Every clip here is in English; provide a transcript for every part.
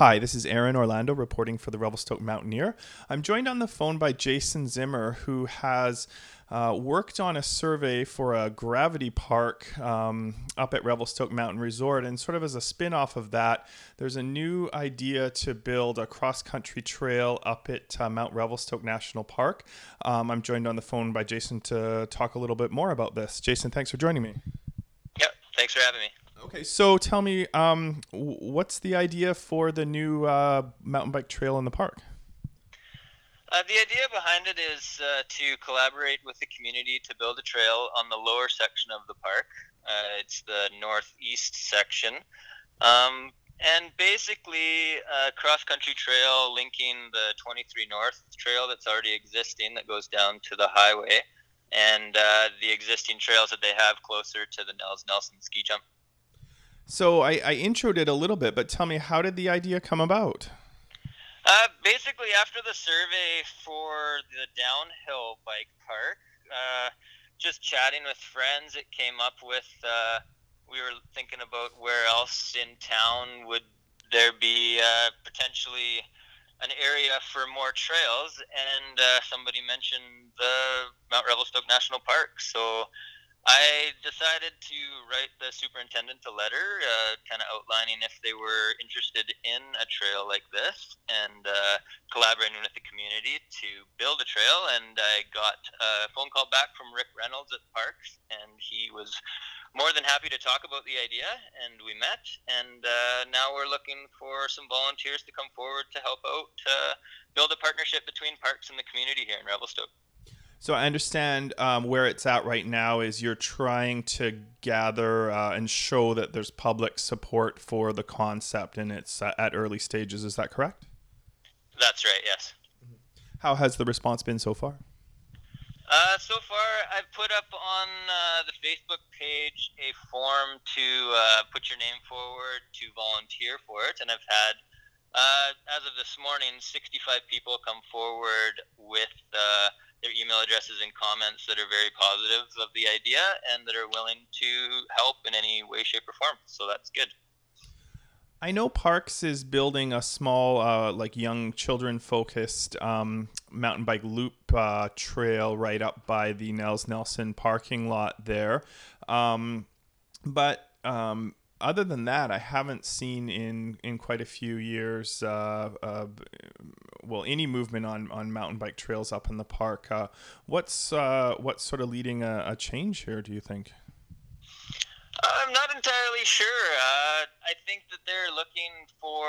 Hi, this is Aaron Orlando reporting for the Revelstoke Mountaineer. I'm joined on the phone by Jason Zimmer, who has uh, worked on a survey for a gravity park um, up at Revelstoke Mountain Resort. And sort of as a spin off of that, there's a new idea to build a cross country trail up at uh, Mount Revelstoke National Park. Um, I'm joined on the phone by Jason to talk a little bit more about this. Jason, thanks for joining me. Yep, thanks for having me. Okay, so tell me, um, what's the idea for the new uh, mountain bike trail in the park? Uh, the idea behind it is uh, to collaborate with the community to build a trail on the lower section of the park. Uh, it's the northeast section. Um, and basically, a cross country trail linking the 23 North trail that's already existing that goes down to the highway and uh, the existing trails that they have closer to the Nels Nelson ski jump. So I, I introed it a little bit, but tell me, how did the idea come about? Uh, basically, after the survey for the downhill bike park, uh, just chatting with friends, it came up with uh, we were thinking about where else in town would there be uh, potentially an area for more trails, and uh, somebody mentioned the Mount Revelstoke National Park. So I decided to write the superintendent a letter, uh, kind of outlining if they were interested in a trail like this and uh, collaborating with the community to build a trail. And I got a phone call back from Rick Reynolds at Parks, and he was more than happy to talk about the idea. And we met, and uh, now we're looking for some volunteers to come forward to help out to build a partnership between Parks and the community here in Revelstoke. So I understand um, where it's at right now is you're trying to gather uh, and show that there's public support for the concept, and it's uh, at early stages. Is that correct? That's right. Yes. How has the response been so far? Uh, so far, I've put up on uh, the Facebook page a form to uh, put your name forward to volunteer for it, and I've had, uh, as of this morning, 65 people come forward with their email addresses and comments that are very positive of the idea and that are willing to help in any way, shape, or form. So that's good. I know Parks is building a small, uh, like young children focused um, mountain bike loop uh, trail right up by the Nels Nelson parking lot there. Um, but um, other than that, I haven't seen in in quite a few years. Uh, well, any movement on, on mountain bike trails up in the park. Uh, what's uh, what's sort of leading a, a, change here? Do you think? I'm not entirely sure. Uh, I think that they're looking for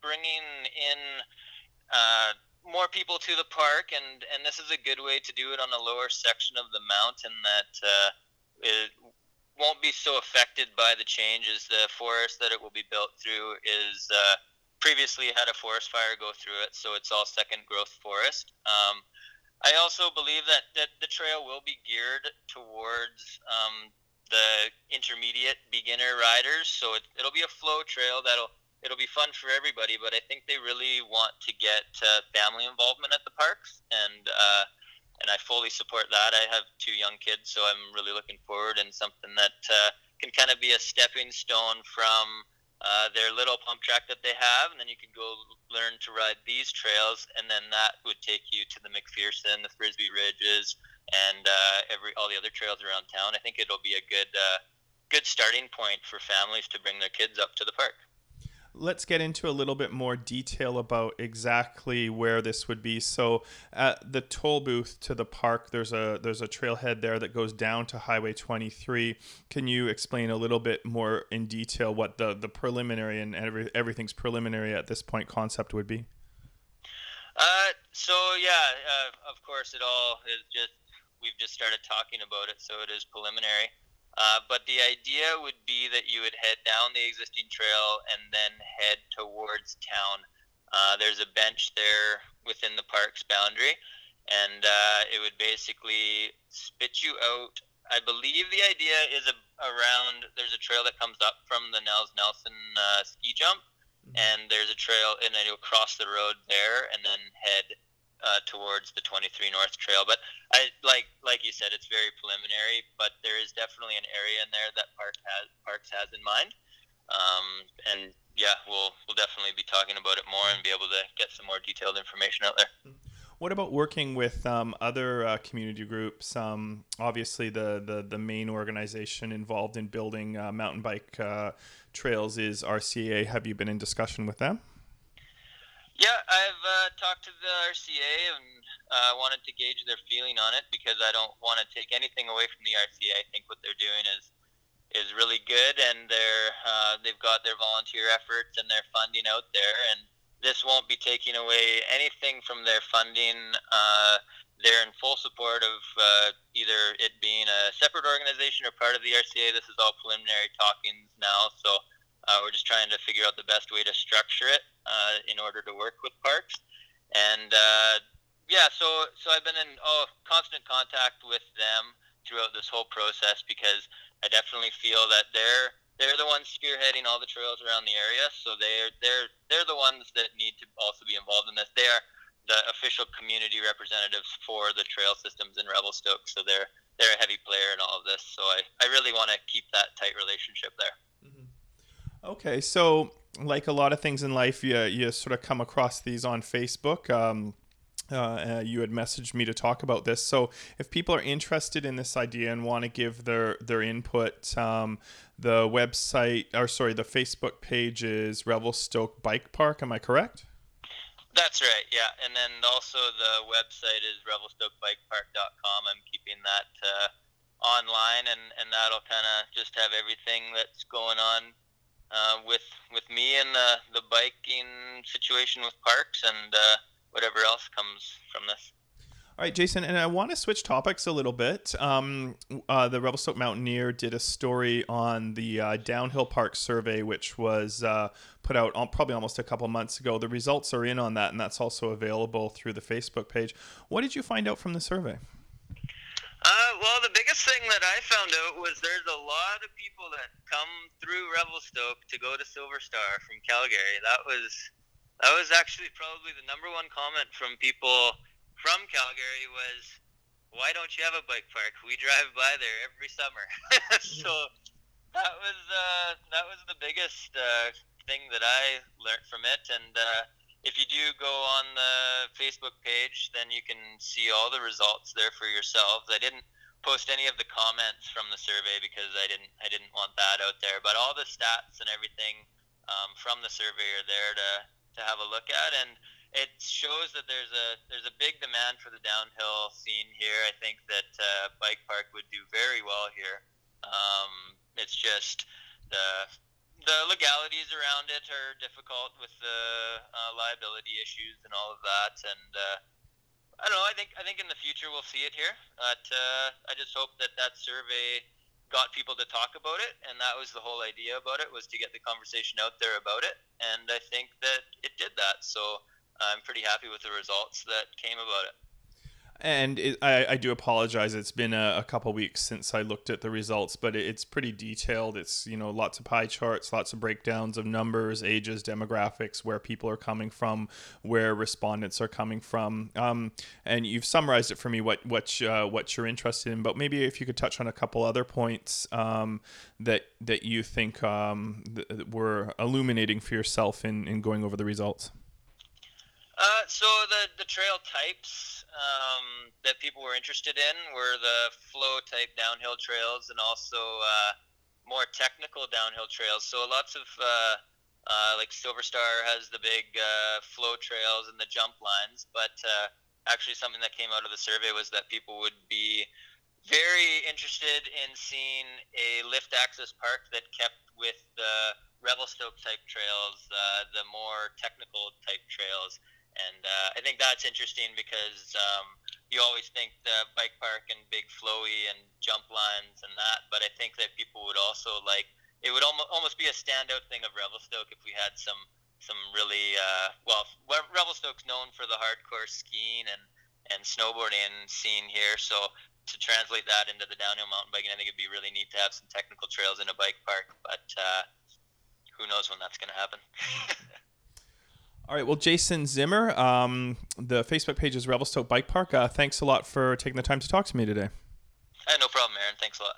bringing in uh, more people to the park, and and this is a good way to do it on a lower section of the mountain that. It, won't be so affected by the changes. The forest that it will be built through is uh, previously had a forest fire go through it, so it's all second growth forest. Um, I also believe that, that the trail will be geared towards um, the intermediate beginner riders, so it, will be a flow trail that'll it'll be fun for everybody. But I think they really want to get uh, family involvement at the parks, and uh, and I fully support that. I have two young kids, so I'm really looking forward and something that uh, can kind of be a stepping stone from uh, their little pump track that they have, and then you can go learn to ride these trails, and then that would take you to the McPherson, the Frisbee Ridges, and uh, every all the other trails around town. I think it'll be a good uh, good starting point for families to bring their kids up to the park let's get into a little bit more detail about exactly where this would be. So, at the toll booth to the park, there's a there's a trailhead there that goes down to Highway 23. Can you explain a little bit more in detail what the the preliminary and every, everything's preliminary at this point concept would be? Uh, so yeah, uh, of course, it all is just we've just started talking about it, so it is preliminary. Uh, but the idea would be that you would head down the existing trail and then head towards town. Uh, there's a bench there within the park's boundary, and uh, it would basically spit you out. I believe the idea is a, around there's a trail that comes up from the Nels Nelson uh, ski jump, mm-hmm. and there's a trail, and then you'll cross the road there and then head uh, towards the 23 North Trail. But I like like you said, it's very preliminary, but there is definitely an area in there that Park has Parks has in mind. Um, and yeah, we'll we'll definitely be talking about it more and be able to get some more detailed information out there. What about working with um, other uh, community groups? Um, obviously, the, the, the main organization involved in building uh, mountain bike uh, trails is RCA. Have you been in discussion with them? Yeah, I've uh, talked to the RCA and uh, wanted to gauge their feeling on it because I don't want to take anything away from the RCA. I think what they're doing is is really good, and they're uh, they've got their volunteer efforts and their funding out there, and this won't be taking away anything from their funding. Uh, they're in full support of uh, either it being a separate organization or part of the RCA. This is all preliminary talkings now, so uh, we're just trying to figure out the best way to structure it uh, in order to work with parks. And uh, yeah, so so I've been in oh, constant contact with them throughout this whole process because I definitely feel that they're they're the ones spearheading all the trails around the area, so they're they're they're the ones that need to also be involved in this. They are the official community representatives for the trail systems in Revelstoke, so they're they're a heavy player in all of this. So I, I really want to keep that tight relationship there. Okay, so like a lot of things in life, you you sort of come across these on Facebook. Um, uh, uh, you had messaged me to talk about this. So, if people are interested in this idea and want to give their their input, um, the website or sorry, the Facebook page is Revelstoke Bike Park. Am I correct? That's right. Yeah, and then also the website is revelstokebikepark.com. I'm keeping that uh, online, and and that'll kind of just have everything that's going on uh, with with me and the the biking situation with parks and uh, whatever else comes from this. All right, Jason, and I want to switch topics a little bit. Um, uh, the Revelstoke Mountaineer did a story on the uh, Downhill Park survey, which was uh, put out probably almost a couple months ago. The results are in on that, and that's also available through the Facebook page. What did you find out from the survey? Uh, well, the biggest thing that I found out was there's a lot of people that come through Revelstoke to go to Silver Star from Calgary. That was that was actually probably the number one comment from people from Calgary was, "Why don't you have a bike park? We drive by there every summer." so that was uh, that was the biggest uh, thing that I learned from it. And uh, if you do go on the Facebook page, then you can see all the results there for yourselves. I didn't post any of the comments from the survey because I didn't I didn't want that out there. But all the stats and everything um, from the survey are there to to have a look at, and it shows that there's a there's a big demand for the downhill scene here. I think that uh, bike park would do very well here. Um, it's just the the legalities around it are difficult with the uh, liability issues and all of that, and uh, I think I think in the future we'll see it here, but uh, I just hope that that survey got people to talk about it, and that was the whole idea about it was to get the conversation out there about it, and I think that it did that. So I'm pretty happy with the results that came about it. And it, I, I, do apologize. It's been a, a, couple weeks since I looked at the results, but it, it's pretty detailed. It's you know lots of pie charts, lots of breakdowns of numbers, ages, demographics, where people are coming from, where respondents are coming from, um, and you've summarized it for me what what uh, what you're interested in. But maybe if you could touch on a couple other points um, that that you think um, th- were illuminating for yourself in in going over the results. Uh, so the the trail types um, that people were interested in were the flow type downhill trails and also uh, more technical downhill trails. So lots of uh, uh like Silver Star has the big uh, flow trails and the jump lines, but uh, actually something that came out of the survey was that people would be very interested in seeing a lift access park that kept with the Revelstoke type trails, the more technical type trails and uh, I think that's interesting because um, you always think the bike park and big flowy and jump lines and that, but I think that people would also like it would almost almost be a standout thing of Revelstoke if we had some some really uh, well Revelstoke's known for the hardcore skiing and and snowboarding scene here, so to translate that into the downhill mountain biking, I think it'd be really neat to have some technical trails in a bike park, but uh, who knows when that's going to happen. All right. Well, Jason Zimmer, um, the Facebook page is Revelstoke Bike Park. Uh, thanks a lot for taking the time to talk to me today. Uh, no problem, Aaron. Thanks a lot.